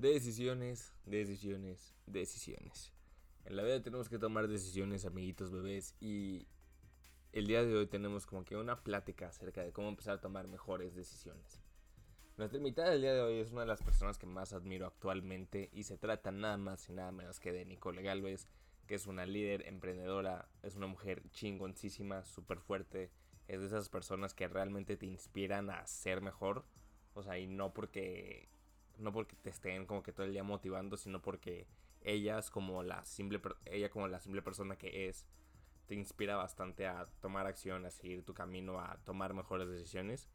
Decisiones, decisiones, decisiones. En la vida tenemos que tomar decisiones, amiguitos bebés, y el día de hoy tenemos como que una plática acerca de cómo empezar a tomar mejores decisiones. Nuestra invitada del día de hoy es una de las personas que más admiro actualmente y se trata nada más y nada menos que de Nicole Galvez, que es una líder emprendedora, es una mujer chingoncísima, súper fuerte, es de esas personas que realmente te inspiran a ser mejor, o sea, y no porque no porque te estén como que todo el día motivando, sino porque ella como la simple ella como la simple persona que es te inspira bastante a tomar acción, a seguir tu camino, a tomar mejores decisiones.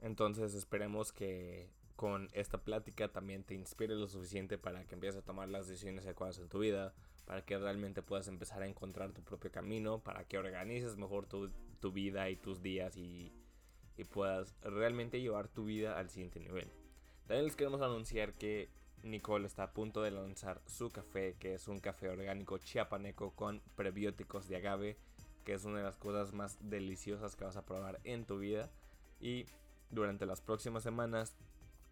Entonces esperemos que con esta plática también te inspire lo suficiente para que empieces a tomar las decisiones adecuadas en tu vida, para que realmente puedas empezar a encontrar tu propio camino, para que organices mejor tu, tu vida y tus días y, y puedas realmente llevar tu vida al siguiente nivel. También les queremos anunciar que Nicole está a punto de lanzar su café, que es un café orgánico chiapaneco con prebióticos de agave, que es una de las cosas más deliciosas que vas a probar en tu vida. Y durante las próximas semanas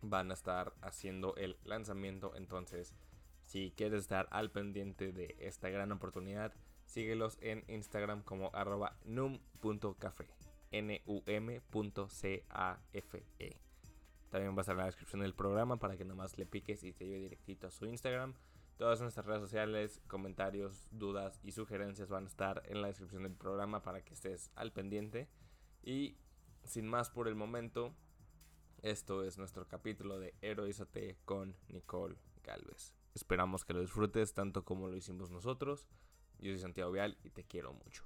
van a estar haciendo el lanzamiento, entonces si quieres estar al pendiente de esta gran oportunidad, síguelos en Instagram como arroba num.cafe, n-u-m.c-a-f-e. También va a estar en la descripción del programa para que nomás le piques y te lleve directito a su Instagram. Todas nuestras redes sociales, comentarios, dudas y sugerencias van a estar en la descripción del programa para que estés al pendiente. Y sin más por el momento, esto es nuestro capítulo de Heroízate con Nicole Galvez. Esperamos que lo disfrutes tanto como lo hicimos nosotros. Yo soy Santiago Vial y te quiero mucho.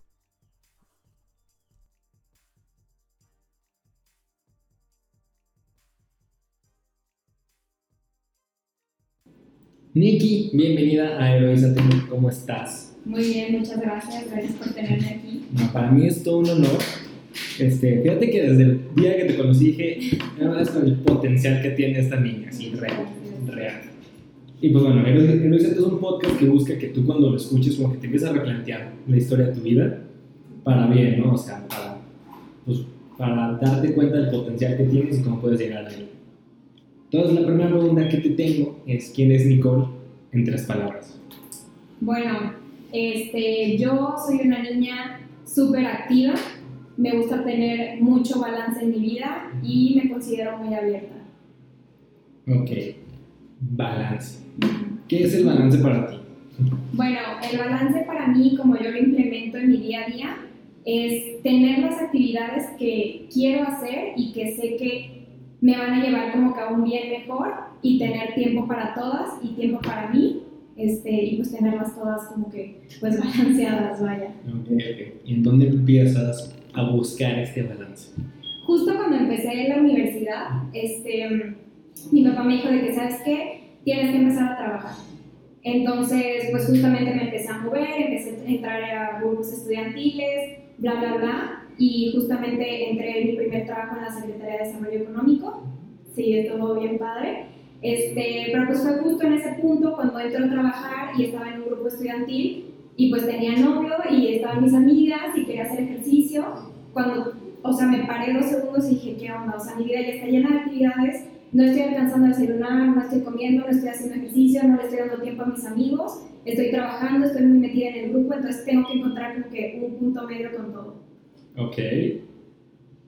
Nikki, bienvenida a Heroízate, ¿cómo estás? Muy bien, muchas gracias, gracias por tenerme aquí. para mí es todo un honor. Este, fíjate que desde el día que te conocí dije, no es con el potencial que tiene esta niña, así real, real. Y pues bueno, Heroízate es un podcast que busca que tú cuando lo escuches como que te empieces a replantear la historia de tu vida para bien, ¿no? O sea, para, pues, para darte cuenta del potencial que tienes y cómo puedes llegar ahí. Entonces, la primera pregunta que te tengo es: ¿quién es Nicole en tres palabras? Bueno, este, yo soy una niña súper activa, me gusta tener mucho balance en mi vida y me considero muy abierta. Ok, balance. ¿Qué es el balance para ti? Bueno, el balance para mí, como yo lo implemento en mi día a día, es tener las actividades que quiero hacer y que sé que me van a llevar como que a un bien mejor y tener tiempo para todas y tiempo para mí este, y pues tenerlas todas como que pues balanceadas, vaya. ¿Y en dónde empiezas a buscar este balance? Justo cuando empecé en la universidad, este, mi papá me dijo de que, ¿sabes qué? Tienes que empezar a trabajar. Entonces, pues justamente me empecé a mover, empecé a entrar a grupos estudiantiles, bla, bla, bla y justamente entré en mi primer trabajo en la Secretaría de Desarrollo Económico. Sí, estuvo bien padre. Este, pero pues fue justo en ese punto cuando entré a trabajar y estaba en un grupo estudiantil y pues tenía novio y estaban mis amigas y quería hacer ejercicio. Cuando, o sea, me paré dos segundos y dije, ¿qué onda? O sea, mi vida ya está llena de actividades, no estoy alcanzando a desayunar, no estoy comiendo, no estoy haciendo ejercicio, no le estoy dando tiempo a mis amigos, estoy trabajando, estoy muy metida en el grupo, entonces tengo que encontrar como que un punto medio con todo. Ok.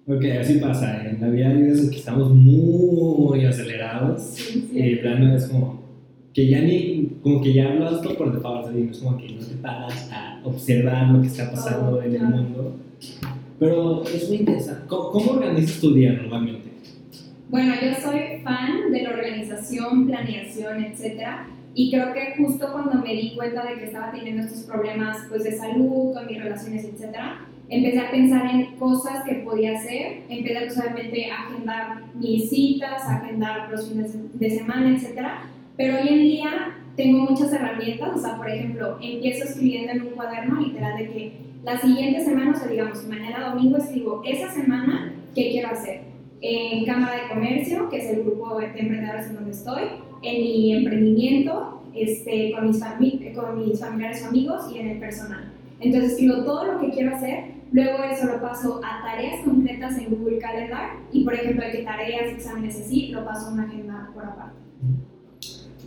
Ok, así pasa. En la vida hay veces que estamos muy acelerados. Y de plano es como que ya ni, como que ya hablas todo por default, ¿sí? es como que no te paras a observar lo que está pasando en el mundo. Pero es muy interesante. ¿Cómo, organizas tu día normalmente? Bueno, yo soy fan de la organización, planeación, etcétera. Y creo que justo cuando me di cuenta de que estaba teniendo estos problemas pues, de salud, con mis relaciones, etcétera, empecé a pensar en cosas que podía hacer, empecé solamente a agendar mis citas, a agendar los fines de semana, etc. Pero hoy en día tengo muchas herramientas, o sea, por ejemplo, empiezo escribiendo en un cuaderno literal de que la siguiente semana, o sea, digamos, mañana domingo escribo esa semana qué quiero hacer. En Cámara de Comercio, que es el grupo de emprendedores en donde estoy, en mi emprendimiento, este, con, mis con mis familiares o amigos y en el personal. Entonces escribo todo lo que quiero hacer, luego eso lo paso a tareas concretas en Google Calendar y por ejemplo, que tareas, exámenes así, lo paso a una agenda por aparte.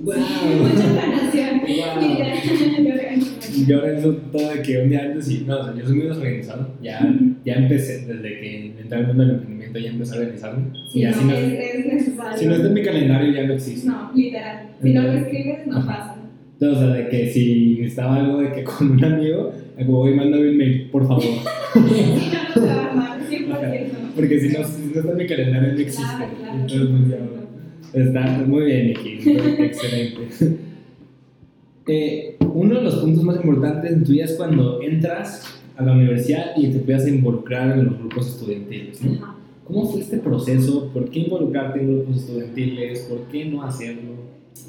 ¡Wow! Mucha planeación. Wow. Yo organizo todo de que un día antes y no, o sea, yo soy muy desorganizado. Ya, ya empecé, desde que entré al mundo del emprendimiento, ya empecé a organizarme. Sí, y no, así no, es, es necesario. si no está en mi calendario, ya no existe. No, literal. Si no lo escribes, no Ajá. pasa. Entonces, o sea, de que si estaba algo de que con un amigo, digo, voy mándame un mail, por favor. Si no, no se va a armar, 100%. Porque si no, si no está en mi calendario, no existe. Claro, claro. Entonces, pues, ya, Está muy bien, Nicky. Excelente. Eh, uno de los puntos más importantes en tu vida es cuando entras a la universidad y te empiezas a involucrar en los grupos estudiantiles. ¿no? Ajá. ¿Cómo fue este proceso? ¿Por qué involucrarte en grupos estudiantiles? ¿Por qué no hacerlo?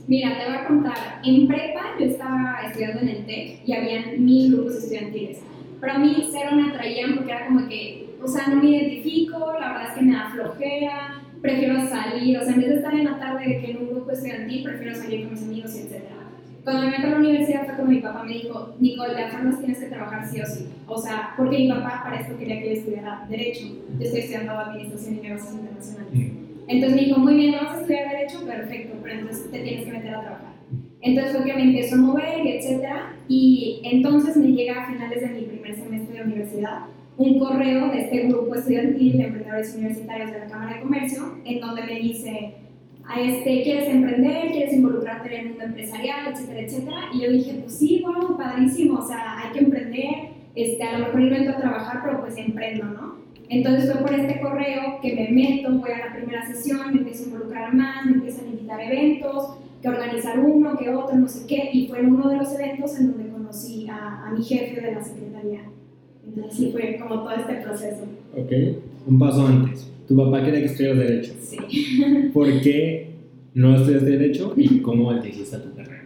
Mira, te voy a contar. En prepa yo estaba estudiando en el TEC y habían mil grupos estudiantiles. Pero a mí cero me atraían porque era como que, o sea, no me identifico, la verdad es que me da flojera, prefiero salir, o sea, en vez de estar en la tarde de que en un grupo estudiantil, prefiero salir con mis amigos, etc. Cuando me metí a la universidad fue cuando mi papá me dijo, Nicole, de formas tienes que trabajar sí o sí. O sea, porque mi papá para esto quería que yo estudiara Derecho. Yo estoy estudiando Administración y Negocios Internacionales. Entonces me dijo, muy bien, no vas a estudiar Derecho, perfecto, pero entonces te tienes que meter a trabajar. Entonces fue que me empezó a mover etcétera. Y entonces me llega a finales de mi primer semestre de universidad un correo de este grupo estudiantil de emprendedores universitarios de la Cámara de Comercio, en donde me dice, a este, ¿quieres emprender? ¿Quieres involucrarte en el mundo empresarial? Etcétera, etcétera. Y yo dije, pues sí, wow, padrísimo, o sea, hay que emprender, este, a lo mejor no a trabajar, pero pues emprendo, ¿no? Entonces fue por este correo que me meto, voy a la primera sesión, me empiezo a involucrar más, me empiezan a invitar a eventos, que organizar uno, que otro, no sé qué, y fue en uno de los eventos en donde conocí a, a mi jefe de la secretaría. Entonces sí fue como todo este proceso. Ok. Un paso antes. Tu papá quería que estudiaras Derecho. Sí. ¿Por qué no estudiaste Derecho y cómo te hiciste tu carrera?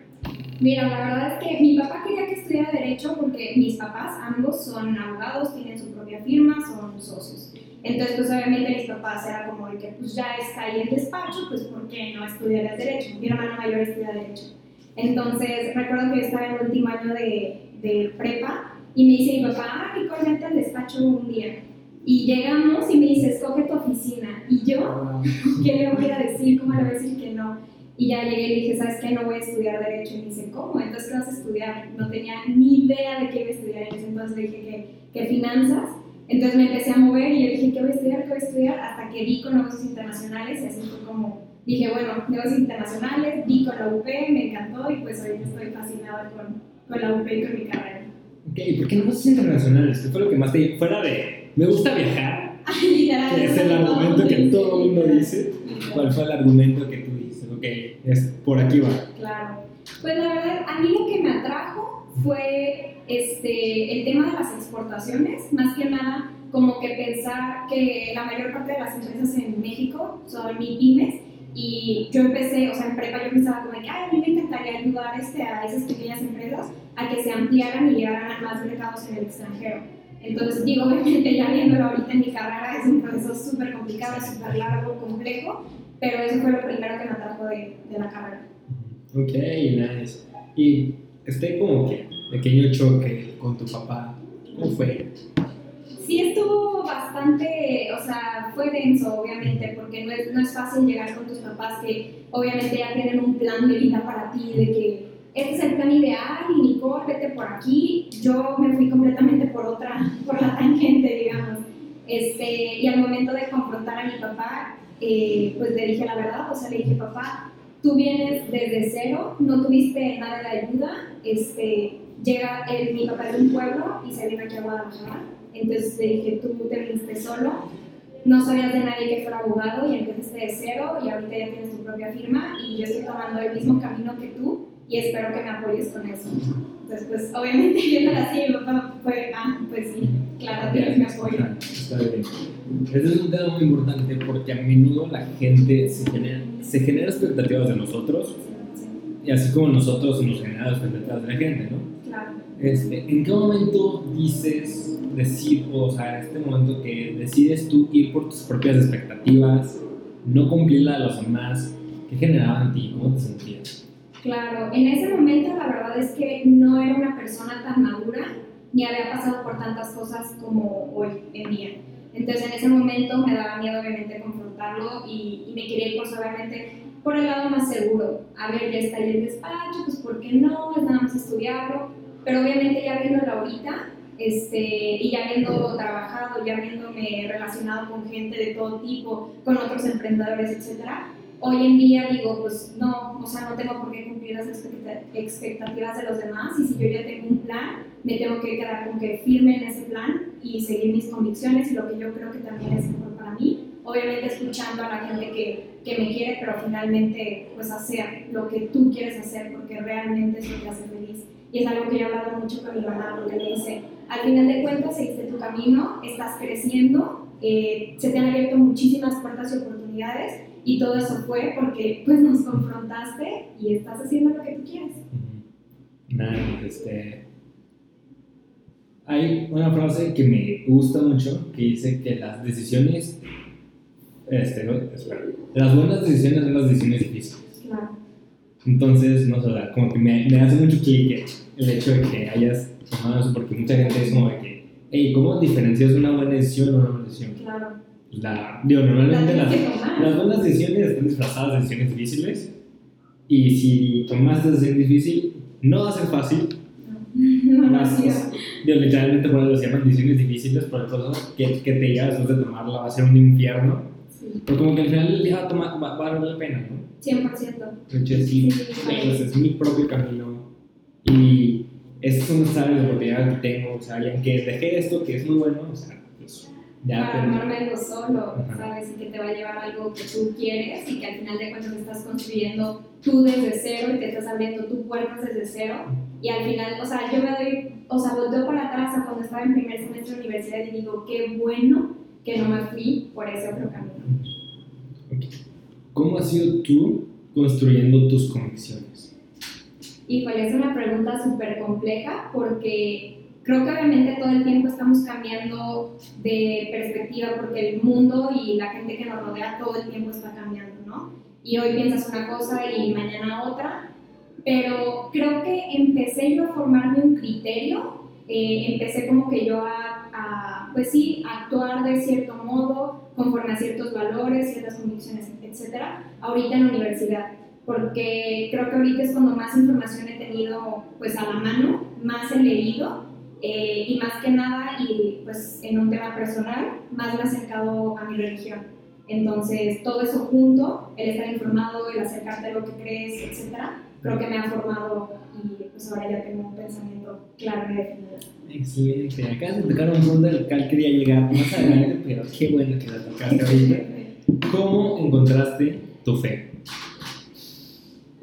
Mira, la verdad es que mi papá quería que estudiara Derecho porque mis papás, ambos son abogados, tienen su propia firma, son socios. Entonces, pues obviamente mis papás era como de que pues ya está ahí el despacho, pues ¿por qué no estudiar Derecho? Mi hermano mayor estudia Derecho. Entonces, recuerdo que yo estaba en el último año de, de prepa y me dice mi papá, ah, Nicole, vente al despacho un día. Y llegamos y me dice, escoge tu oficina. Y yo, ¿qué le voy a decir? ¿Cómo le voy a decir que no? Y ya llegué y le dije, ¿sabes qué? No voy a estudiar Derecho. Y me dice, ¿cómo? Entonces, ¿qué vas a estudiar? No tenía ni idea de qué iba a estudiar en ese entonces. Le dije que, que finanzas. Entonces me empecé a mover y yo dije, ¿qué voy a estudiar? ¿Qué voy a estudiar? Hasta que di con negocios internacionales y así fue como dije, bueno, negocios internacionales, di con la UP, me encantó y pues ahorita estoy fascinada con, con la UP y con mi carrera. Ok, ¿por qué negocios internacionales? ¿Qué fue lo que más te... Fuera de... Me gusta viajar, Literal. que es el argumento que todo el mundo dice. ¿Cuál fue el argumento que es, por aquí va. Claro. Pues la verdad, a mí lo que me atrajo fue este, el tema de las exportaciones, más que nada como que pensar que la mayor parte de las empresas en México son pymes y yo empecé, o sea, en prepa yo pensaba como que, ay, a mí me encantaría ayudar este, a esas pequeñas empresas a que se ampliaran y llegaran a más mercados en el extranjero. Entonces, digo, obviamente ya viéndolo ahorita en mi carrera es un proceso súper complicado, súper largo, complejo, pero eso fue lo primero que me atrajo de, de la carrera. Ok, nice. Y este como que pequeño choque con tu papá, ¿cómo fue? Sí estuvo bastante, o sea, fue denso obviamente, porque no es, no es fácil llegar con tus papás que obviamente ya tienen un plan de vida para ti, de que este es el plan ideal y Nicole, vete por aquí. Yo me fui completamente por otra, por la tangente, digamos. Este, y al momento de confrontar a mi papá, eh, pues le dije la verdad, o sea, le dije, papá, tú vienes desde cero, no tuviste nada de ayuda, este, llega, el, mi papá de un pueblo y se viene aquí a Guadalajara, entonces le dije, tú te viniste solo, no sabías de nadie que fuera abogado y empezaste de cero y ahorita ya tienes tu propia firma y yo estoy tomando el mismo camino que tú y espero que me apoyes con eso. Entonces, pues obviamente viéndolo así, mi papá fue, ah, pues sí, claro, tienes mi apoyo. Está bien. Ese es un tema muy importante porque a menudo la gente se genera, se genera expectativas de nosotros y así como nosotros nos generamos expectativas de la gente, ¿no? Claro. Este, ¿En qué momento dices, decir, o sea, este momento que decides tú ir por tus propias expectativas, no cumplir la de los demás, ¿qué generaba en ti? ¿Cómo te sentías? Claro, en ese momento la verdad es que no era una persona tan madura ni había pasado por tantas cosas como hoy en día. Entonces en ese momento me daba miedo obviamente confrontarlo y, me quería ir pues obviamente por el lado más seguro. A ver, ya está ahí el despacho, pues ¿por qué no? Es nada más estudiarlo. Pero obviamente ya viéndolo ahorita, este, y ya habiendo trabajado, ya habiéndome relacionado con gente de todo tipo, con otros emprendedores, etcétera, hoy en día digo, pues no, o sea, no tengo por qué cumplir las expectativas de los demás y si yo ya tengo un plan, me tengo que quedar con que firme en ese plan y seguir mis convicciones y lo que yo creo que también es mejor para mí. Obviamente escuchando a la gente que, que me quiere, pero finalmente pues hacer lo que tú quieres hacer porque realmente es lo que hace feliz. Y es algo que yo he hablado mucho con mi mamá porque me dice, al final de cuentas seguiste tu camino, estás creciendo, eh, se te han abierto muchísimas puertas y oportunidades y todo eso fue porque pues nos confrontaste y estás haciendo lo que tú quieres. Nice, este... Hay una frase que me gusta mucho que dice que las decisiones, este, no, espera, las buenas decisiones son las decisiones difíciles. Claro. Entonces, no sé, como que me, me hace mucho clic el hecho de que hayas tomado eso, porque mucha gente es como de que, hey, ¿cómo diferencias una buena decisión o una mala decisión? Claro. La, digo, normalmente La las, que las buenas decisiones están disfrazadas de decisiones difíciles, y si tomaste decisión difícil, no va a ser fácil. No, no, Las sí, cosas- digo, literalmente por eso se llaman decisiones difíciles, por cosas que, que te llevas después de tomarla va a ser un infierno. sí, Pero como que al final va a, tomar, va, va a valer la pena, ¿no? 100%. De hecho, sí, Sí, es mi propio camino y estas son las áreas de oportunidad que tengo, o sea, y aunque dejé esto que es muy bueno, o sea, pues ya para aprendí. armarme algo solo, Ajá. ¿sabes? Y que te va a llevar algo que tú quieres y que al final de cuentas estás construyendo tú desde cero y te estás abriendo tu puertas desde cero. Y al final, o sea, yo me doy, o sea, volteo para atrás a cuando estaba en primer semestre de universidad y digo, qué bueno que no me fui por ese otro camino. ¿Cómo has sido tú construyendo tus convicciones? Híjole, es una pregunta súper compleja porque creo que obviamente todo el tiempo estamos cambiando de perspectiva porque el mundo y la gente que nos rodea todo el tiempo está cambiando, ¿no? Y hoy piensas una cosa y mañana otra, pero creo que empecé yo a formarme un criterio, eh, empecé como que yo a, a, pues sí, a actuar de cierto modo, conforme a ciertos valores, ciertas convicciones, etcétera, ahorita en la universidad porque creo que ahorita es cuando más información he tenido pues a la mano, más he leído eh, y más que nada y pues en un tema personal, más me acercado a mi religión. Entonces todo eso junto, el estar informado, el acercarte a lo que crees, etcétera, creo que me ha formado y pues ahora ya tengo un pensamiento claro y definido. Excelente, acabas de tocar un punto al quería llegar más adelante, pero qué bueno que la tocaste ahorita. ¿Cómo encontraste tu fe?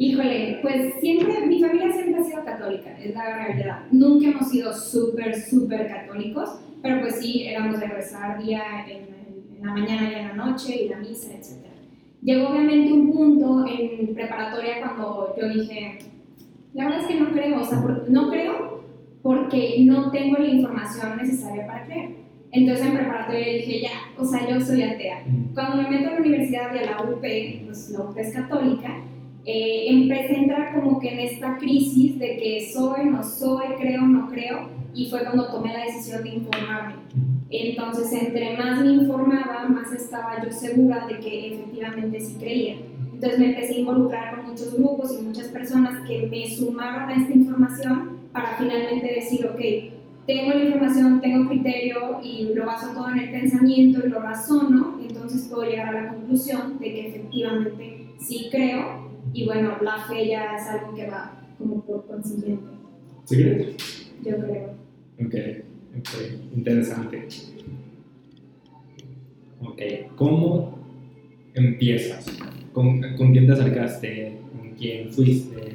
Híjole, pues siempre, mi familia siempre ha sido católica, es la realidad. Nunca hemos sido súper, súper católicos, pero pues sí, éramos de rezar día en, en la mañana y en la noche, y la misa, etc. Llegó obviamente un punto en preparatoria cuando yo dije, la verdad es que no creo, o sea, no creo porque no tengo la información necesaria para creer. Entonces en preparatoria dije, ya, o sea, yo soy atea. Cuando me meto a la universidad y a la UP, pues la UP es católica, eh, empecé a entrar como que en esta crisis de que soy, no soy, creo, no creo, y fue cuando tomé la decisión de informarme. Entonces, entre más me informaba, más estaba yo segura de que efectivamente sí creía. Entonces me empecé a involucrar con muchos grupos y muchas personas que me sumaron a esta información para finalmente decir, ok, tengo la información, tengo criterio y lo baso todo en el pensamiento y lo razono, entonces puedo llegar a la conclusión de que efectivamente sí creo y bueno, la fe ya es algo que va como por consiguiente, ¿Sí crees? yo creo. Ok, ok, interesante. Ok, ¿cómo empiezas? ¿Con, con quién te acercaste? ¿Con quién fuiste?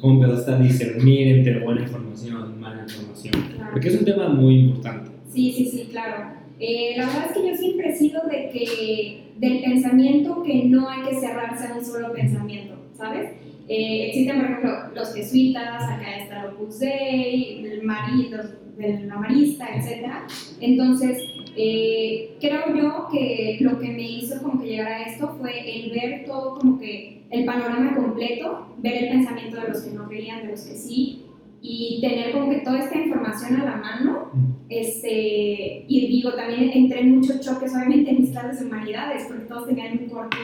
¿Cómo empezaste a discernir entre buena información y mala información? claro. Porque es un tema muy importante. Sí, sí, sí, claro. Eh, la verdad es que yo siempre he sido de que, del pensamiento que no hay que cerrarse a un solo pensamiento, ¿sabes? Eh, existen, por ejemplo, los jesuitas, acá está el Opus Dei, el Mari, los etc. Entonces, eh, creo yo que lo que me hizo como que llegar a esto fue el ver todo como que el panorama completo, ver el pensamiento de los que no creían, de los que sí, y tener como que toda esta información a la mano este, y digo, también entré en muchos choques, obviamente, en mis clases de humanidades, porque todos tenían un corte,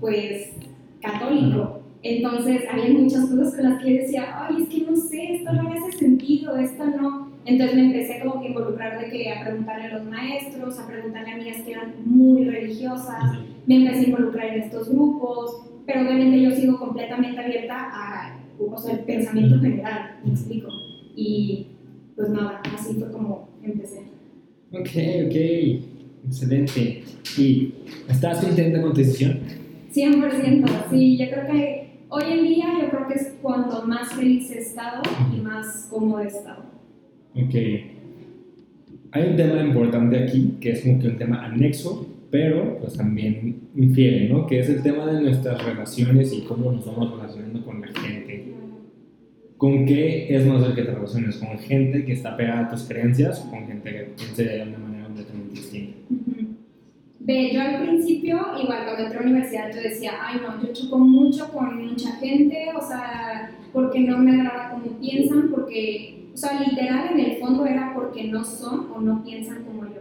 pues, católico. Entonces, había muchas cosas con las que yo decía, ay, es que no sé, esto no me hace sentido, esto no. Entonces me empecé como que a involucrar de que a preguntarle a los maestros, a preguntarle a amigas que eran muy religiosas, me empecé a involucrar en estos grupos, pero obviamente yo sigo completamente abierta a, o sea, el pensamiento general, me explico. Y pues nada, así fue como empecé. Ok, ok, excelente. ¿Y estás contenta con tu decisión? 100%, sí, yo creo que hoy en día yo creo que es cuando más feliz he estado y más cómodo he estado. Ok. Hay un tema importante aquí, que es como que un tema anexo, pero pues también infiere, ¿no? Que es el tema de nuestras relaciones y cómo nos vamos relacionando con la gente. ¿Con qué es más el que te relaciones? ¿Con gente que está pegada a tus creencias o con gente que piensa de una manera completamente distinta? Ve, yo al principio, igual cuando entré a la universidad, yo decía, ay no, yo choco mucho con mucha gente, o sea, porque no me agrada cómo piensan, porque, o sea, literal en el fondo era porque no son o no piensan como yo,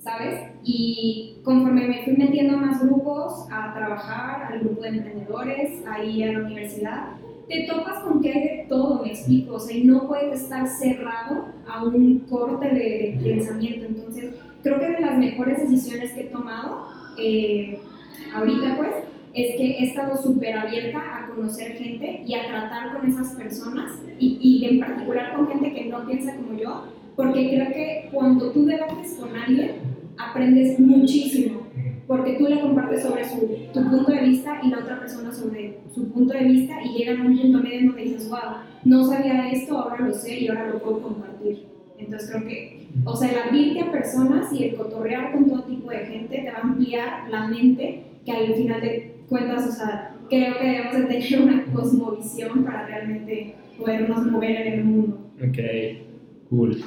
¿sabes? Y conforme me fui metiendo a más grupos, a trabajar, al grupo de emprendedores, ahí a la universidad, te topas con que hay de todo, me explico, o sea, y no puedes estar cerrado a un corte de, de pensamiento, entonces creo que de las mejores decisiones que he tomado eh, ahorita pues es que he estado súper abierta a conocer gente y a tratar con esas personas y, y en particular con gente que no piensa como yo, porque creo que cuando tú debates con alguien aprendes muchísimo, porque tú le compartes sobre su, tu punto de vista y la otra persona sobre su punto de vista y llegan a un punto medio donde dices, wow, no sabía esto, ahora lo sé y ahora lo puedo compartir. Entonces creo que, o sea, el abrirte a personas y el cotorrear con todo tipo de gente te va a ampliar la mente, que al final de cuentas, o sea, creo que debemos de tener una cosmovisión para realmente podernos mover en el mundo. Ok, cool.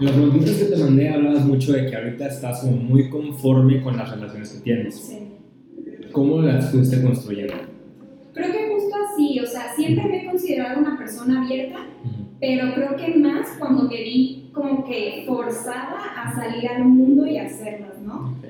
Las preguntitas que te mandé hablabas mucho de que ahorita estás como muy conforme con las relaciones que tienes. Sí. ¿Cómo las fuiste construyendo? Creo que justo así, o sea, siempre me he considerado una persona abierta, pero creo que más cuando me vi como que forzada a salir al mundo y hacerlas, ¿no? Ok.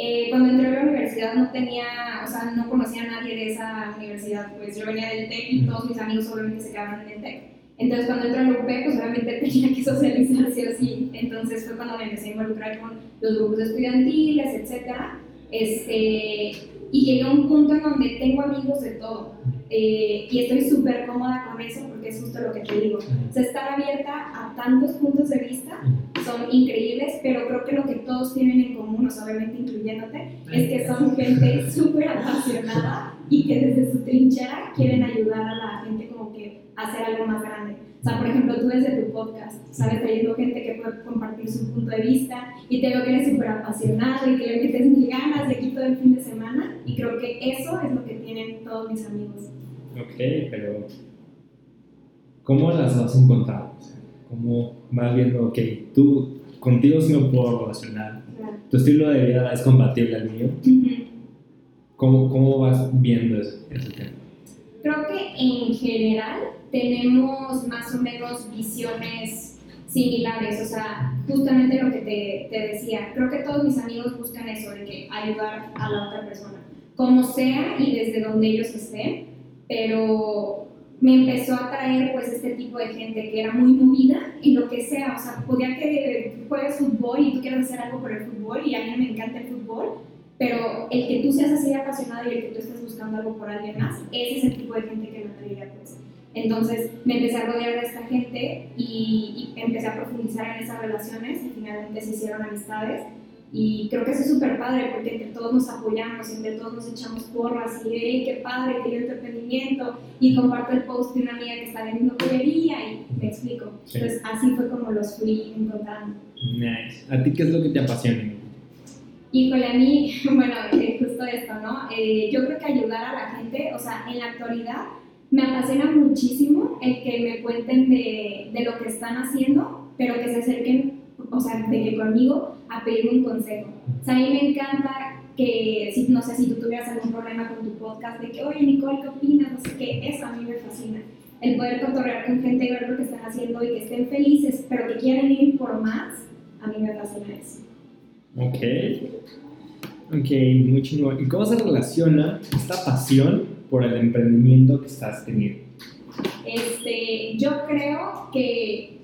Eh, cuando entré a la universidad no tenía, o sea, no conocía a nadie de esa universidad, pues yo venía del TEC y todos mis amigos obviamente se quedaban en el TEC. Entonces cuando entré a UP, pues obviamente tenía que socializar sí o sí. Entonces fue cuando me empecé a involucrar con los grupos estudiantiles, etcétera. Este, y llegué a un punto en donde tengo amigos de todo. Eh, y estoy súper cómoda con eso porque es justo lo que te digo. O sea, estar abierta a tantos puntos de vista son increíbles, pero creo que lo que todos tienen en común, o sea, obviamente incluyéndote, es que son gente súper apasionada y que desde su trinchera quieren ayudar a la gente a hacer algo más grande. O sea, por ejemplo, tú desde tu podcast, ¿sabes? Trayendo gente que puede compartir su punto de vista y te veo que eres súper apasionado y que le metes mil ganas de aquí todo el fin de semana y creo que eso es lo que tienen todos mis amigos. Ok, pero ¿cómo las has encontrado? O sea, ¿Cómo vas viendo, ok, tú contigo sí me puedo relacionar, Claro. tu estilo de vida es compatible al mío? Ujú. ¿Cómo, cómo vas viendo ese, ese tema? Creo que en general tenemos más o menos visiones similares, o sea, justamente lo que te, te decía, creo que todos mis amigos buscan eso, de que ayudar a la otra persona, como sea y desde donde ellos estén, pero me empezó a atraer pues este tipo de gente que era muy movida en lo que sea, o sea, podía que juegues fútbol y tú quieras hacer algo por el fútbol y a mí me encanta el fútbol, pero el que tú seas así de apasionado y el que tú estés buscando algo por alguien más, ese es el tipo de gente que me atraía pues. Entonces me empecé a rodear de esta gente y, y empecé a profundizar en esas relaciones y finalmente se hicieron amistades. Y creo que eso es súper padre porque entre todos nos apoyamos, entre todos nos echamos porras y hey, qué padre yo tu emprendimiento y comparto el post de una amiga que está vendiendo joyería y me explico. Sí. Entonces así fue como los fui encontrando. Nice. ¿A ti qué es lo que te apasiona? Híjole, a mí, bueno, eh, justo esto, ¿no? Eh, yo creo que ayudar a la gente, o sea, en la actualidad me apasiona muchísimo el que me cuenten de, de lo que están haciendo, pero que se acerquen, o sea, de que conmigo a pedirme un consejo. O sea, a mí me encanta que, si, no sé, si tú tuvieras algún problema con tu podcast, de que, oye, Nicole, ¿qué opinas? No sé qué, eso a mí me fascina. El poder cotorrear con gente y ver lo que están haciendo y que estén felices, pero que quieran ir por más, a mí me fascina eso. Ok. Ok, muy chingón. ¿Y cómo se relaciona esta pasión por el emprendimiento que estás teniendo? Este, yo creo que,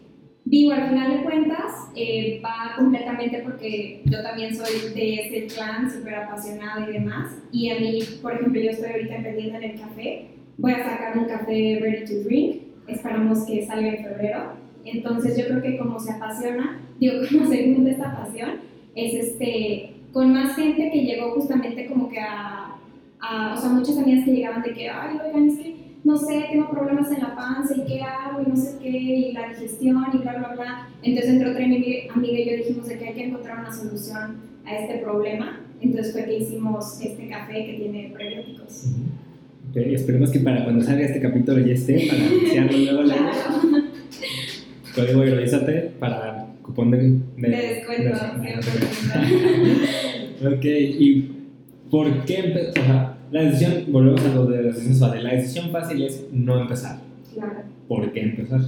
digo, al final de cuentas, eh, va completamente porque yo también soy de ese plan, súper apasionado y demás. Y a mí, por ejemplo, yo estoy ahorita emprendiendo en el café. Voy a sacar un café ready to drink. Esperamos que salga en febrero. Entonces, yo creo que como se apasiona, digo, como se de esta pasión, es este, con más gente que llegó justamente como que a, a, o sea, muchas amigas que llegaban de que, ay, oigan, es que no sé, tengo problemas en la panza y qué hago y no sé qué, y la digestión y bla, bla, bla. Entonces entre otra amiga y yo dijimos de que hay que encontrar una solución a este problema. Entonces fue que hicimos este café que tiene prebióticos. Okay, esperemos que para cuando salga este capítulo ya esté, para anunciarlo luego. claro. Código para cupón de, de, de descuento. De, ok, ¿y por qué empezó? La decisión, volvemos a lo de la decisión fácil. La decisión fácil es no empezar. Claro. ¿Por qué empezar?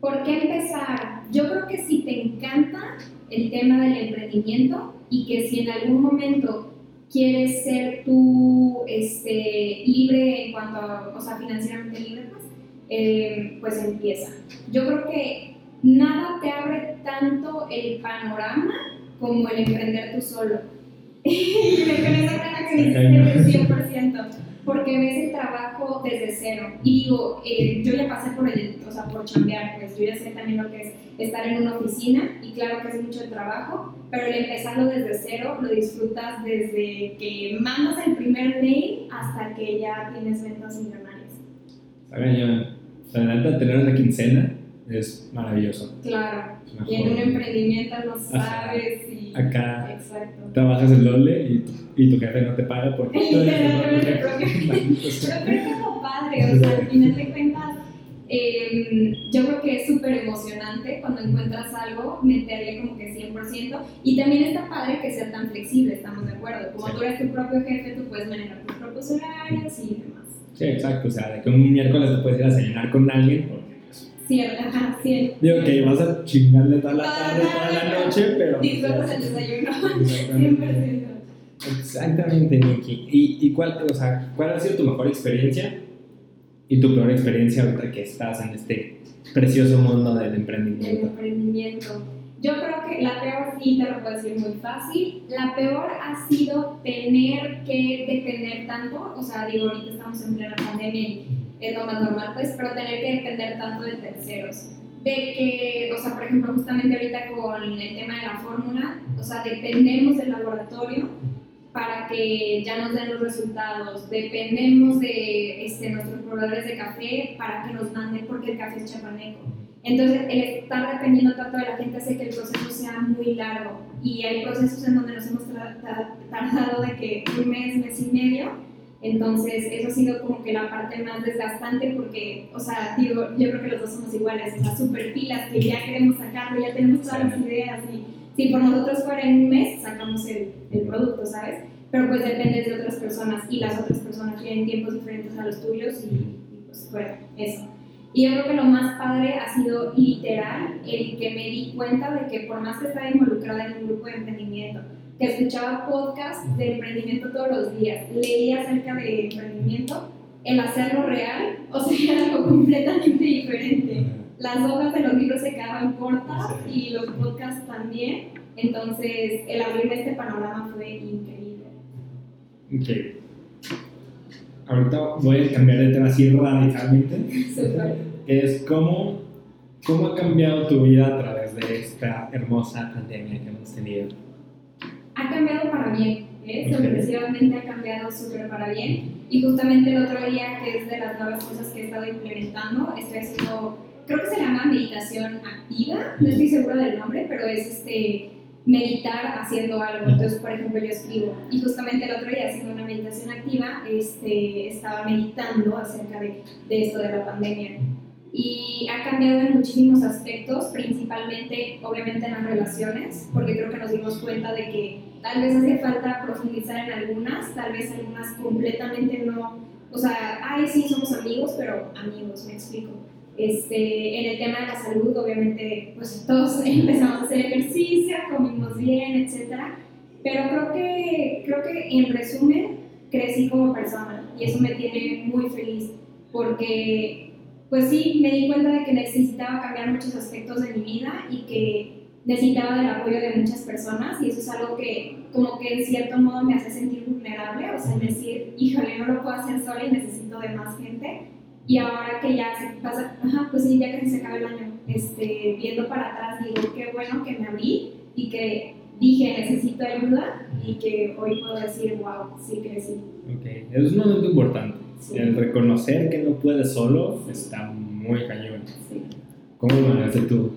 ¿Por qué empezar? Yo creo que si te encanta el tema del emprendimiento y que si en algún momento quieres ser tú este, libre en cuanto a, o sea, financieramente libre, pues, eh, pues empieza. Yo creo que nada te abre tanto el panorama como el emprender tú solo y me con esa cara que dices 100%, porque ves el trabajo desde cero. Y digo, eh, yo ya pasé por el, o sea, por chambear, pues yo ya sé también lo que es estar en una oficina, y claro que es mucho el trabajo, pero el empezarlo desde cero lo disfrutas desde que mandas el primer mail hasta que ya tienes ventas millonarias. Saben, yo, la neta, tener una quincena es maravilloso. Claro, y en un emprendimiento no sabes y... Acá Exacto. trabajas el doble y y tu jefe no te paga porque. Pero creo que es lo padre, o sea, al final de cuentas, eh, yo creo que es súper emocionante cuando encuentras algo, meterle como que 100%, y también está padre que sea tan flexible, estamos de acuerdo. Como tú eres tu propio jefe, tú puedes manejar tus propios horarios y demás. Sí, exacto, o sea, de que un miércoles te puedes ir a desayunar con alguien porque Cierto, ajá, cierto. Digo que vas a chingarle toda la tarde, toda la noche, pero. Disfrutas el desayuno. 100%. Exactamente, Nikki. ¿Y, ¿Y cuál, o sea, cuál ha sido tu mejor experiencia y tu peor experiencia ahorita que estás en este precioso mundo del emprendimiento? El emprendimiento. Yo creo que la peor, y te lo puedo decir muy fácil, la peor ha sido tener que depender tanto, o sea, digo, ahorita estamos en plena pandemia y es lo más normal, pues, pero tener que depender tanto de terceros. De que, o sea, por ejemplo, justamente ahorita con el tema de la fórmula, o sea, dependemos del laboratorio para que ya nos den los resultados, dependemos de este, nuestros proveedores de café para que nos manden porque el café es chapaneco. Entonces, el estar dependiendo tanto de la gente hace que el proceso sea muy largo y hay procesos en donde nos hemos tardado de que un mes, mes y medio entonces, eso ha sido como que la parte más desgastante porque, o sea, digo, yo creo que los dos somos iguales, o sea, súper pilas, que ya queremos sacarlo, ya tenemos todas las ideas y si por nosotros fuera en un mes, sacamos el, el producto, ¿sabes? Pero pues depende de otras personas y las otras personas tienen tiempos diferentes a los tuyos y, y pues bueno, eso. Y yo creo que lo más padre ha sido literal el que me di cuenta de que por más que estaba involucrada en un grupo de emprendimiento, que escuchaba podcasts de emprendimiento todos los días, leía acerca de emprendimiento, el hacerlo real, o sea, era algo completamente diferente. Las hojas de los libros se quedaban cortas y los podcasts también, entonces el abrirme este panorama fue increíble. Ok. Ahorita voy a cambiar de tema así radicalmente. Súper. Es cómo, cómo ha cambiado tu vida a través de esta hermosa pandemia que hemos tenido ha cambiado para bien, ¿eh? sorpresivamente ha cambiado súper para bien. Y justamente el otro día, que es de las nuevas cosas que he estado implementando, estoy haciendo, creo que se llama meditación activa, no estoy segura del nombre, pero es este meditar haciendo algo. Entonces, por ejemplo, yo escribo. Y justamente el otro día, haciendo una meditación activa, este, estaba meditando acerca de, de esto de la pandemia y ha cambiado en muchísimos aspectos, principalmente obviamente en las relaciones, porque creo que nos dimos cuenta de que tal vez hace falta profundizar en algunas, tal vez algunas completamente no, o sea, ay sí, somos amigos, pero amigos, me explico. Este, en el tema de la salud, obviamente, pues todos empezamos a hacer ejercicio, comimos bien, etc. Pero creo que, creo que en resumen, crecí como persona y eso me tiene muy feliz porque pues sí, me di cuenta de que necesitaba cambiar muchos aspectos de mi vida y que necesitaba del apoyo de muchas personas y eso es algo que como que en cierto modo me hace sentir vulnerable, o sea, decir, híjole, no lo puedo hacer sola y necesito de más gente. Y ahora que ya se pasa, ajá, pues sí, ya que se acaba el año, este, viendo para atrás, digo, qué bueno que me abrí y que dije, necesito ayuda y que hoy puedo decir, wow, sí crecí. Ok, es un momento importante. El reconocer que no puedes solo está muy cañón. Sí. ¿Cómo lo manejaste tú?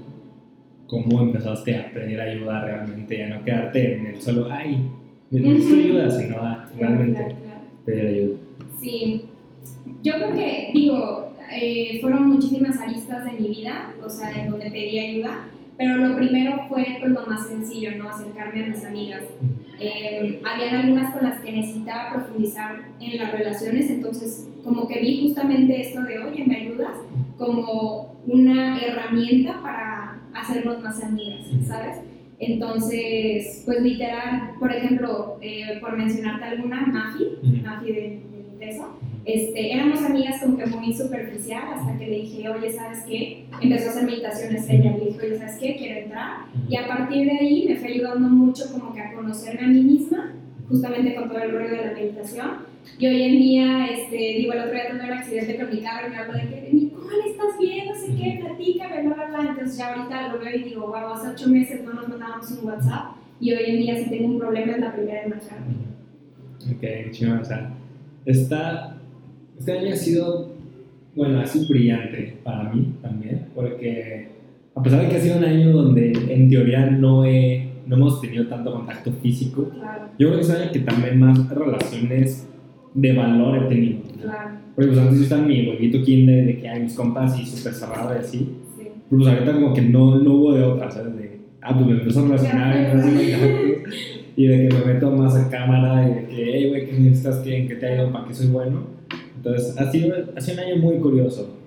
¿Cómo empezaste a pedir ayuda realmente? A no quedarte en el solo, ay, necesito ayuda, sino a realmente pedir ayuda. Sí, yo creo que, digo, eh, fueron muchísimas aristas de mi vida, o sea, en donde pedí ayuda, pero lo primero fue pues, lo más sencillo, ¿no? Acercarme a mis amigas. Eh, habían algunas con las que necesitaba profundizar en las relaciones, entonces como que vi justamente esto de, oye, ¿me ayudas? Como una herramienta para hacernos más amigas, ¿sabes? Entonces, pues literal, por ejemplo, eh, por mencionarte alguna, Mafi, Mafi de, de eso, este, éramos amigas como que muy superficial hasta que le dije, oye, ¿sabes qué? Empezó a hacer meditaciones ella, le dije, oye, ¿sabes qué? Quiero entrar. Y a partir de ahí me fue ayudando mucho como que a conocerme a mí misma, justamente con todo el rollo de la meditación. Y hoy en día, este, digo, el otro día tuve un accidente con mi cabra y me hablo de que, Nicole, ¿estás bien? No sé qué, platícame, bla, bla, bla. Entonces ya ahorita lo veo y digo, wow, hace ocho meses no nos mandábamos un WhatsApp y hoy en día si tengo un problema es la primera en marcharme. Ok, chido, o sea, está este año ha sido, bueno, ha sido brillante para mí también, porque a pesar de que ha sido un año donde en teoría no, he, no hemos tenido tanto contacto físico, yo creo que es un año que también más relaciones de valor he tenido. Claro. Porque pues antes yo estaba en mi huevito kinder de que hay mis compas y súper cerrado y así. Sí. pues ahorita como que no, no hubo de otra, ¿sabes? De, ah, pues me empezó a relacionar y de que me meto más a cámara y de que, hey, güey, ¿qué necesitas? ¿Qué, ¿En qué te ha ido? ¿Para qué soy bueno? Entonces, ha sido, ha sido un año muy curioso.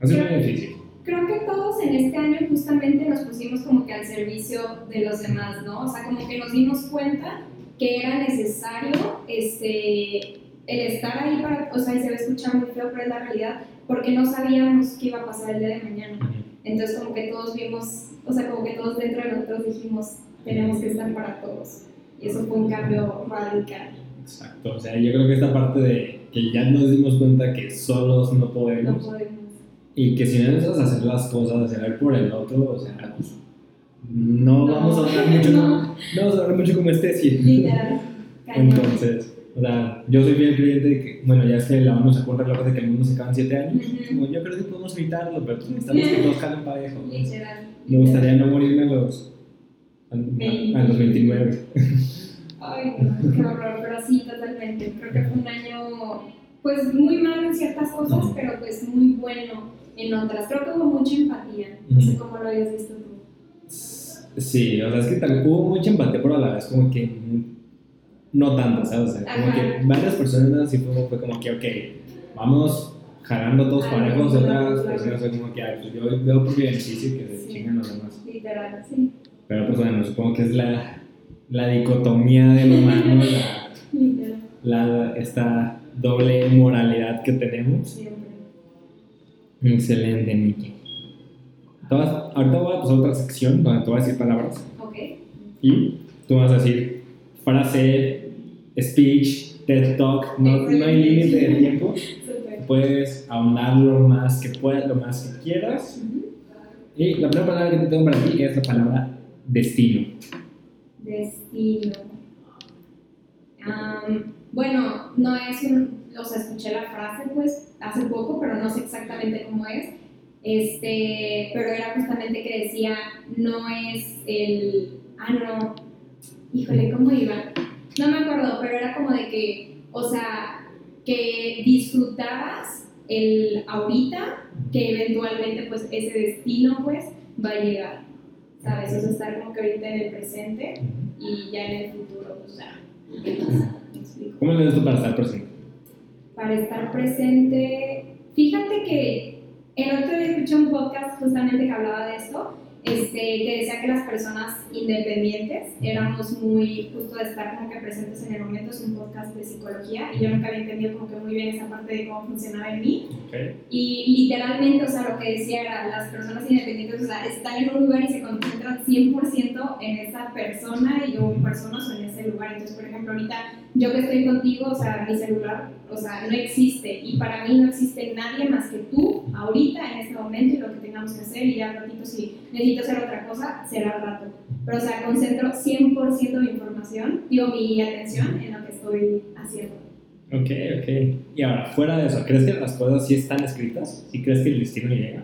Ha sido muy difícil. Creo que todos en este año justamente nos pusimos como que al servicio de los demás, ¿no? O sea, como que nos dimos cuenta que era necesario este, el estar ahí para, o sea, y se va a escuchar muy feo, pero es la realidad, porque no sabíamos qué iba a pasar el día de mañana. Entonces, como que todos vimos, o sea, como que todos dentro de nosotros dijimos, tenemos que estar para todos. Y eso fue un cambio radical. Exacto, o sea, yo creo que esta parte de que ya nos dimos cuenta que solos no podemos. No podemos. Y que si no empiezas a hacer las cosas, hacer por el otro, o sea, pues, no, vamos a hablar mucho, no. vamos a hablar mucho como especie. Literal. Entonces, o sea, yo soy bien creyente de que, bueno, ya es que la ONU sacó un reloj de que el mundo se acaba en 7 años. como, yo creo que podemos evitarlo, pero pues, necesitamos que todos calen parejo. Literal. Me gustaría no morirme los, a, a los 29. Ay, no, qué horror, pero sí, totalmente. Creo que fue un año, pues, muy malo en ciertas cosas, pero pues muy bueno en otras. Creo que hubo mucha empatía. No sé cómo lo habías visto tú. Sí, o sea, es que tal, hubo mucha empatía, pero a la vez como que no tanta, ¿sabes? O sea, como que varias personas así fue, fue como que, ok, vamos jalando todos parejos, otras personas fue como que, pues yo veo por mi beneficio que se chingan los demás. Literal, sí. Pero pues bueno, supongo que es la la dicotomía del humano, la, esta doble moralidad que tenemos. Excelente, Nikki. ahorita voy a pasar a otra sección donde te voy a decir palabras. Y tú vas a decir frase, speech, TED Talk, no, no hay límite de tiempo. Puedes ahondar lo más que puedas, lo más que quieras. Y la primera palabra que te tengo para ti es la palabra destino destino. bueno, no es un, o sea, escuché la frase pues hace poco, pero no sé exactamente cómo es. Este, pero era justamente que decía, no es el, ah, no, híjole, ¿cómo iba? No me acuerdo, pero era como de que, o sea, que disfrutabas el ahorita, que eventualmente pues ese destino pues va a llegar. ¿Sabes? O sea, estar como que ahorita en el presente y ya en el futuro. ¿Me explico? ¿Cómo le esto para estar presente? Para estar presente, fíjate que el otro día escuché un podcast justamente que hablaba de esto, este, que decía que las personas independientes éramos muy justo de estar como que presentes en el momento, es un podcast de psicología y yo nunca había entendido como que muy bien esa parte de cómo funcionaba en mí Okay. y literalmente, o sea, lo que decía era, las personas independientes, o sea, están en un lugar y se concentran 100% en esa persona y o personas o en ese lugar. Entonces, por ejemplo, ahorita yo que estoy contigo, o sea, mi celular, o sea, no existe y para mí no existe nadie más que tú ahorita en este momento y lo que tengamos que hacer y ya ratito si necesito hacer otra cosa, será al rato. Pero, o sea, concentro 100% mi información, digo, mi atención en lo que estoy haciendo. Ok, ok. Y ahora, fuera de eso, ¿crees que las cosas sí están escritas? ¿Sí crees que el destino llega?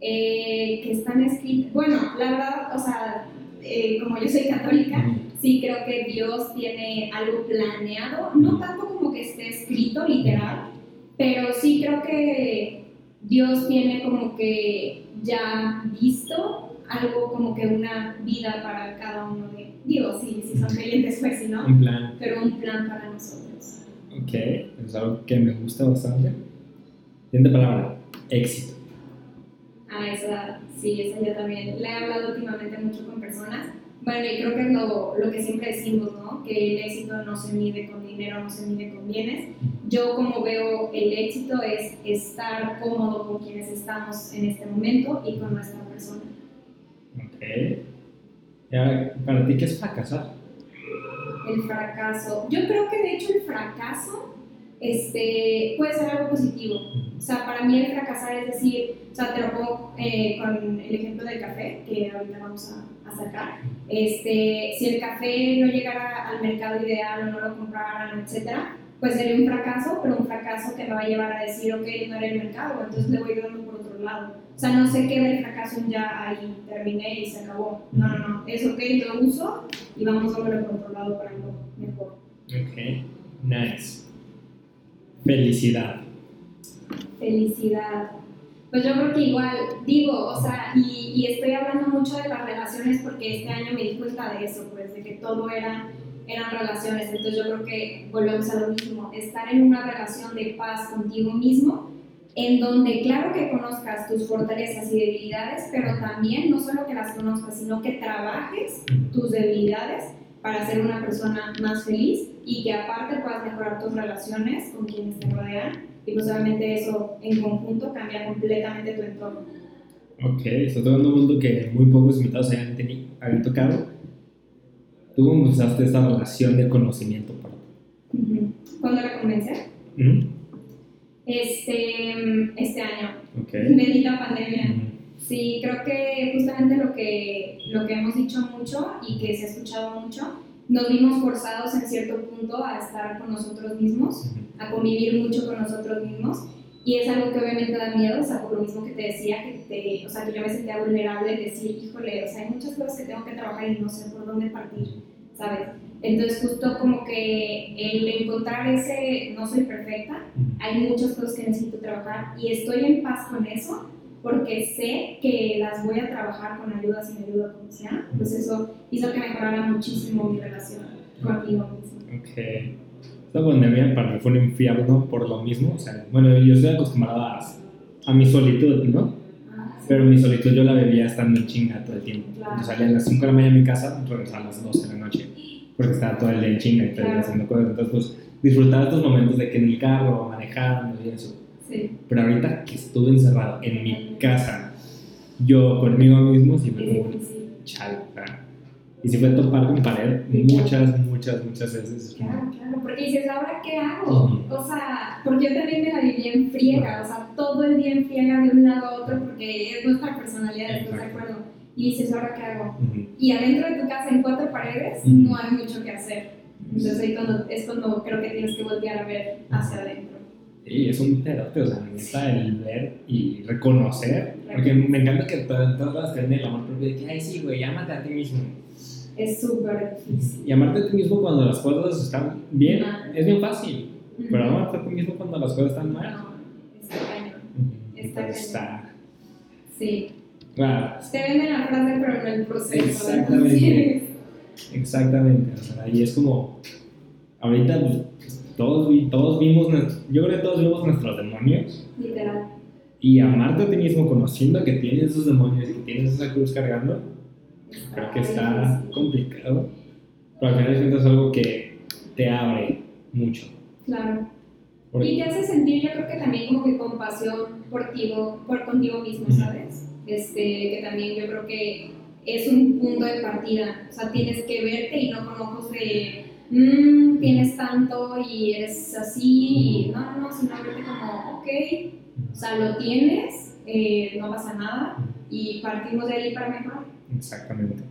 eh, que están escritas. Bueno, la verdad, o sea, eh, como yo soy católica, sí creo que Dios tiene algo planeado, no tanto como que esté escrito literal, pero sí creo que Dios tiene como que ya visto algo como que una vida para cada uno de, digo, sí, si son creyentes pues si no, Un plan. pero un plan para nosotros. Ok, es algo que me gusta bastante. Siguiente palabra, éxito. Ah, esa, sí, esa yo también la he hablado últimamente mucho con personas. Bueno, y creo que es lo, lo que siempre decimos, ¿no? Que el éxito no se mide con dinero, no se mide con bienes. Yo como veo el éxito es estar cómodo con quienes estamos en este momento y con nuestra persona. Para ti, ¿qué es fracasar? El fracaso. Yo creo que de hecho el fracaso este, puede ser algo positivo. O sea, para mí el fracasar es decir, o sea, te lo pongo eh, con el ejemplo del café, que ahorita vamos a, a sacar. Este, si el café no llegara al mercado ideal o no lo compraran, etcétera, pues sería un fracaso, pero un fracaso que me va a llevar a decir, ok, no era el mercado, entonces le voy dando por otro lado. O sea, no se queda el fracaso ya ahí, terminé y se acabó. No, no, no, es ok, lo uso y vamos a verlo por otro lado para algo mejor. Ok, nice. Felicidad. Felicidad. Pues yo creo que igual, digo, o sea, y, y, estoy hablando mucho de las relaciones porque este año me di cuenta de eso, pues, de que todo era, eran relaciones. Entonces yo creo que volvemos a lo mismo, estar en una relación de paz contigo mismo, en donde claro que conozcas tus fortalezas y debilidades, pero también no solo que las conozcas, sino que trabajes tus debilidades para ser una persona más feliz y que aparte puedas mejorar tus relaciones con quienes te rodean y pues obviamente eso en conjunto cambia completamente tu entorno. Ok, estás tocando un mundo que muy pocos invitados hayan, teni- habían tocado. ¿Tú cómo empezaste esta relación de conocimiento para ti? Ujú. ¿Cuándo la comencé? Este, este año, Ok. bendita pandemia. Ujú. Sí, creo que justamente lo que, lo que hemos dicho mucho y que se ha escuchado mucho, nos vimos forzados en cierto punto a estar con nosotros mismos, a convivir mucho con nosotros mismos. Y es algo que obviamente da miedo, o sea, por lo mismo que te decía, que, te, o sea, que yo me sentía vulnerable de decir, híjole, o sea, hay muchas cosas que tengo que trabajar y no sé por dónde partir, ¿sabes? Entonces, justo como que el encontrar ese, no soy perfecta, hay muchas cosas que necesito trabajar y estoy en paz con eso porque sé que las voy a trabajar con ayuda, sin ayuda, como sea. Pues eso hizo que mejorara muchísimo mi relación conmigo mismo. Ok. Esta pandemia para mí fue un infierno por lo mismo. O sea, bueno, yo estoy acostumbrada a, a mi solitud, ¿no? Ah, sí. Pero mi solitud yo la bebía estando en chinga todo el tiempo. Claro. Yo salía a las 5 de la mañana de mi casa, regresaba a las 12 de la noche. Porque estaba todo el día en chinga y Claro. haciendo cosas. Entonces, pues, disfrutaba estos momentos de que en el carro, manejando y eso. Sí, Pero ahorita que estuve encerrado en mi casa, yo conmigo mismo, sí fue como, chale, Y sí fue topar con pared muchas, muchas, muchas veces. Claro, claro, porque dices, ¿ahora qué hago? O sea, porque yo también me la viví en friega, o sea, todo el día en friega de un lado a otro porque es nuestra personalidad, ¿estás de acuerdo? Y dices, ¿ahora qué hago? ujú. Y adentro de tu casa, en cuatro paredes, Ujú. no hay mucho que hacer. Entonces ahí cuando, es cuando creo que tienes que voltear a ver hacia adentro. Y es un pedote, o sea, neta, el ver y reconocer. Porque me encanta que todas las tienen el amor propio de que, ay, sí, güey, ámate a ti mismo. Es súper difícil. Y amarte a ti mismo cuando las cosas están bien Ajá. es bien fácil. Pero Ujú. amarte a ti mismo cuando las cosas están mal. No, está cañón. Está cañón. está. Sí. Claro, Te venden la frase, pero no el proceso. Exactamente. exactamente. O sea, y es como, ahorita pues, todos, todos vimos, yo creo que todos vimos nuestros demonios. Literal. y amarte a ti mismo conociendo que tienes esos demonios y que tienes esa cruz cargando, creo que está complicado. Pero al final de cuentas es algo que te abre mucho. Claro. Porque- Y te hace sentir, yo creo que también como que compasión por, ti, por contigo mismo. ¿sabes? Este, que también yo creo que es un punto de partida. O sea, tienes que verte y no con ojos de, "Mm, tienes tanto y eres así. Y no, no, no, sino verte como, ok, o sea, lo tienes, eh, no pasa nada y partimos de ahí para mejorar. Exactamente.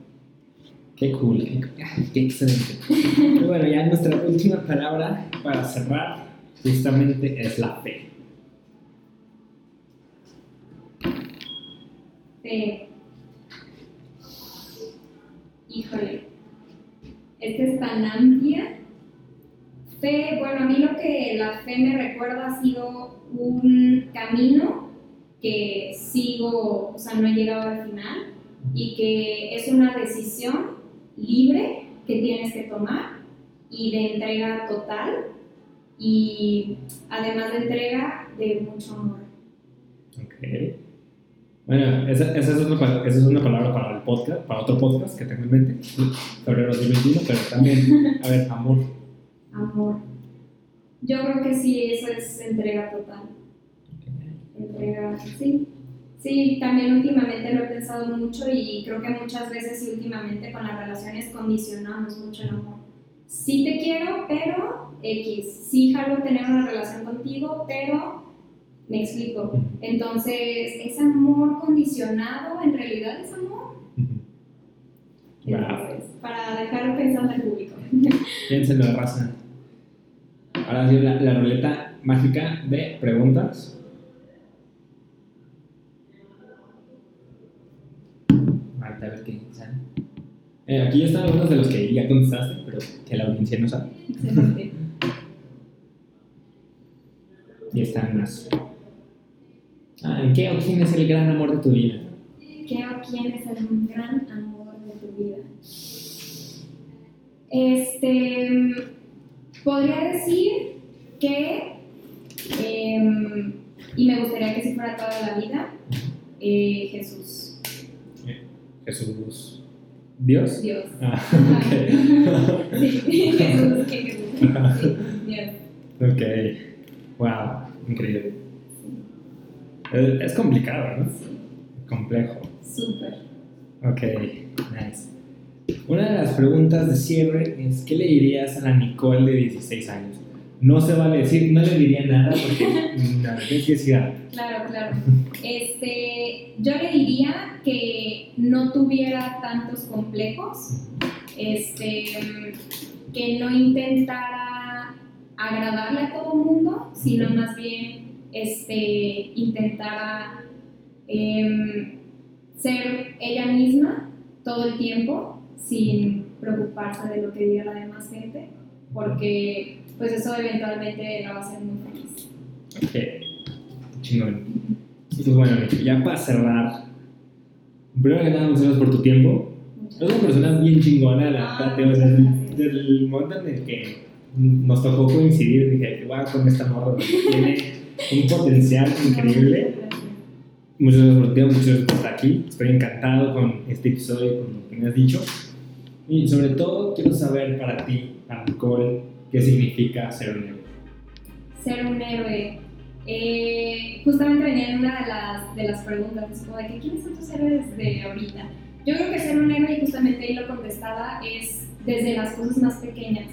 Qué cool, qué, qué excelente. Y bueno, ya nuestra última palabra para cerrar justamente es la fe. Fe. Híjole, esta es tan amplia. Fe, bueno, a mí lo que la fe me recuerda ha sido un camino que sigo, o sea, no he llegado al final y que es una decisión libre que tienes que tomar y de entrega total y además de entrega de mucho amor. Ok. Bueno, esa, esa es una, esa es una palabra para el podcast, para otro podcast que tengo en mente, febrero 2021, pero también, a ver, amor. Amor. Yo creo que sí, eso es entrega total. Entrega, sí. Sí, también últimamente lo he pensado mucho y creo que muchas veces y últimamente con las relaciones condicionamos mucho el amor. Sí te quiero, pero X. Sí jalo tener una relación contigo, pero me explico. Entonces, ese amor condicionado en realidad es amor. Wow. Para dejar pensando al público. Piénsenlo, raza. Ahora sí, la, la ruleta mágica de preguntas. Ahorita a ver qué sale. Eh, aquí ya están algunos de los que ya contestaste, pero que la audiencia no sabe. Excelente. Y están más. Ah, ¿en qué o quién es el gran amor de tu vida? ¿Qué o quién es el gran amor de tu vida? Este, podría decir que, em, y me gustaría que si fuera toda la vida, eh, Jesús, Jesús. ¿Dios? Dios. Ah, ok. Sí, Jesús, que Jesús. Sí, Dios. ok. Wow, increíble. Es, complicado, ¿no? Sí, Complejo. súper. Ok, nice. Una de las preguntas de cierre es: ¿qué le dirías a la Nicole de 16 años? No se vale decir, no le diría nada porque nada, tienes que decir algo. Claro, claro. Este, yo le diría que no tuviera tantos complejos, este, que no intentara agradarle a todo el mundo, sino más bien este, intentara em, ser ella misma todo el tiempo sin preocuparse de lo que diga la demás gente, porque pues eso eventualmente la va a hacer muy feliz. Ok, chingón. Y pues bueno, ya para cerrar, primero que nada, muchas gracias por tu tiempo. Muchas Eres una persona bien chingona, la Ah, verdad, te- desde, el- desde el momento en el que nos tocó coincidir, dije, wow, con esta morra tiene un potencial increíble. Muchas gracias por tu tiempo, muchas gracias por estar aquí. Estoy encantado con este episodio, con lo que me has dicho. Y sobre todo, quiero saber para ti, para Nicole, qué significa ser un héroe. Ser un héroe. Eh, justamente venía en una de las, de las preguntas, como de que quiénes son tus héroes de ahorita. Yo creo que ser un héroe, y justamente ahí lo contestaba, es desde las cosas más pequeñas.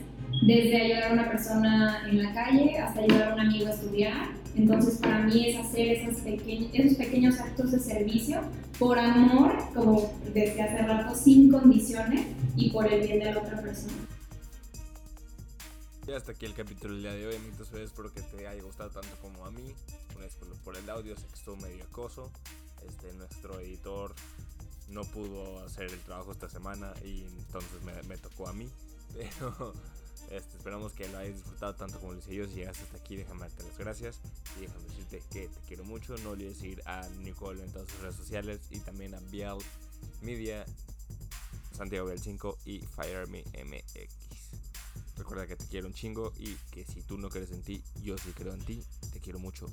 Desde ayudar a una persona en la calle hasta ayudar a un amigo a estudiar. Entonces, para mí es hacer esas peque- esos pequeños actos de servicio por amor, como desde hace rato, sin condiciones y por el bien de la otra persona. Y hasta aquí el capítulo del día de hoy, amiguitos. Espero que te haya gustado tanto como a mí. Por el audio, sé que estuvo medio acoso. Este, nuestro editor no pudo hacer el trabajo esta semana y entonces me, me tocó a mí. Pero este, esperamos que lo hayas disfrutado tanto como lo hice yo. Si llegaste hasta aquí, déjame darte las gracias. Y déjame decirte que te quiero mucho. No olvides seguir a Nicole en todas sus redes sociales y también a Biel Media, Santiago Biel 5 y FireMe MX. Recuerda que te quiero un chingo y que si tú no crees en ti, yo sí creo en ti. Te quiero mucho.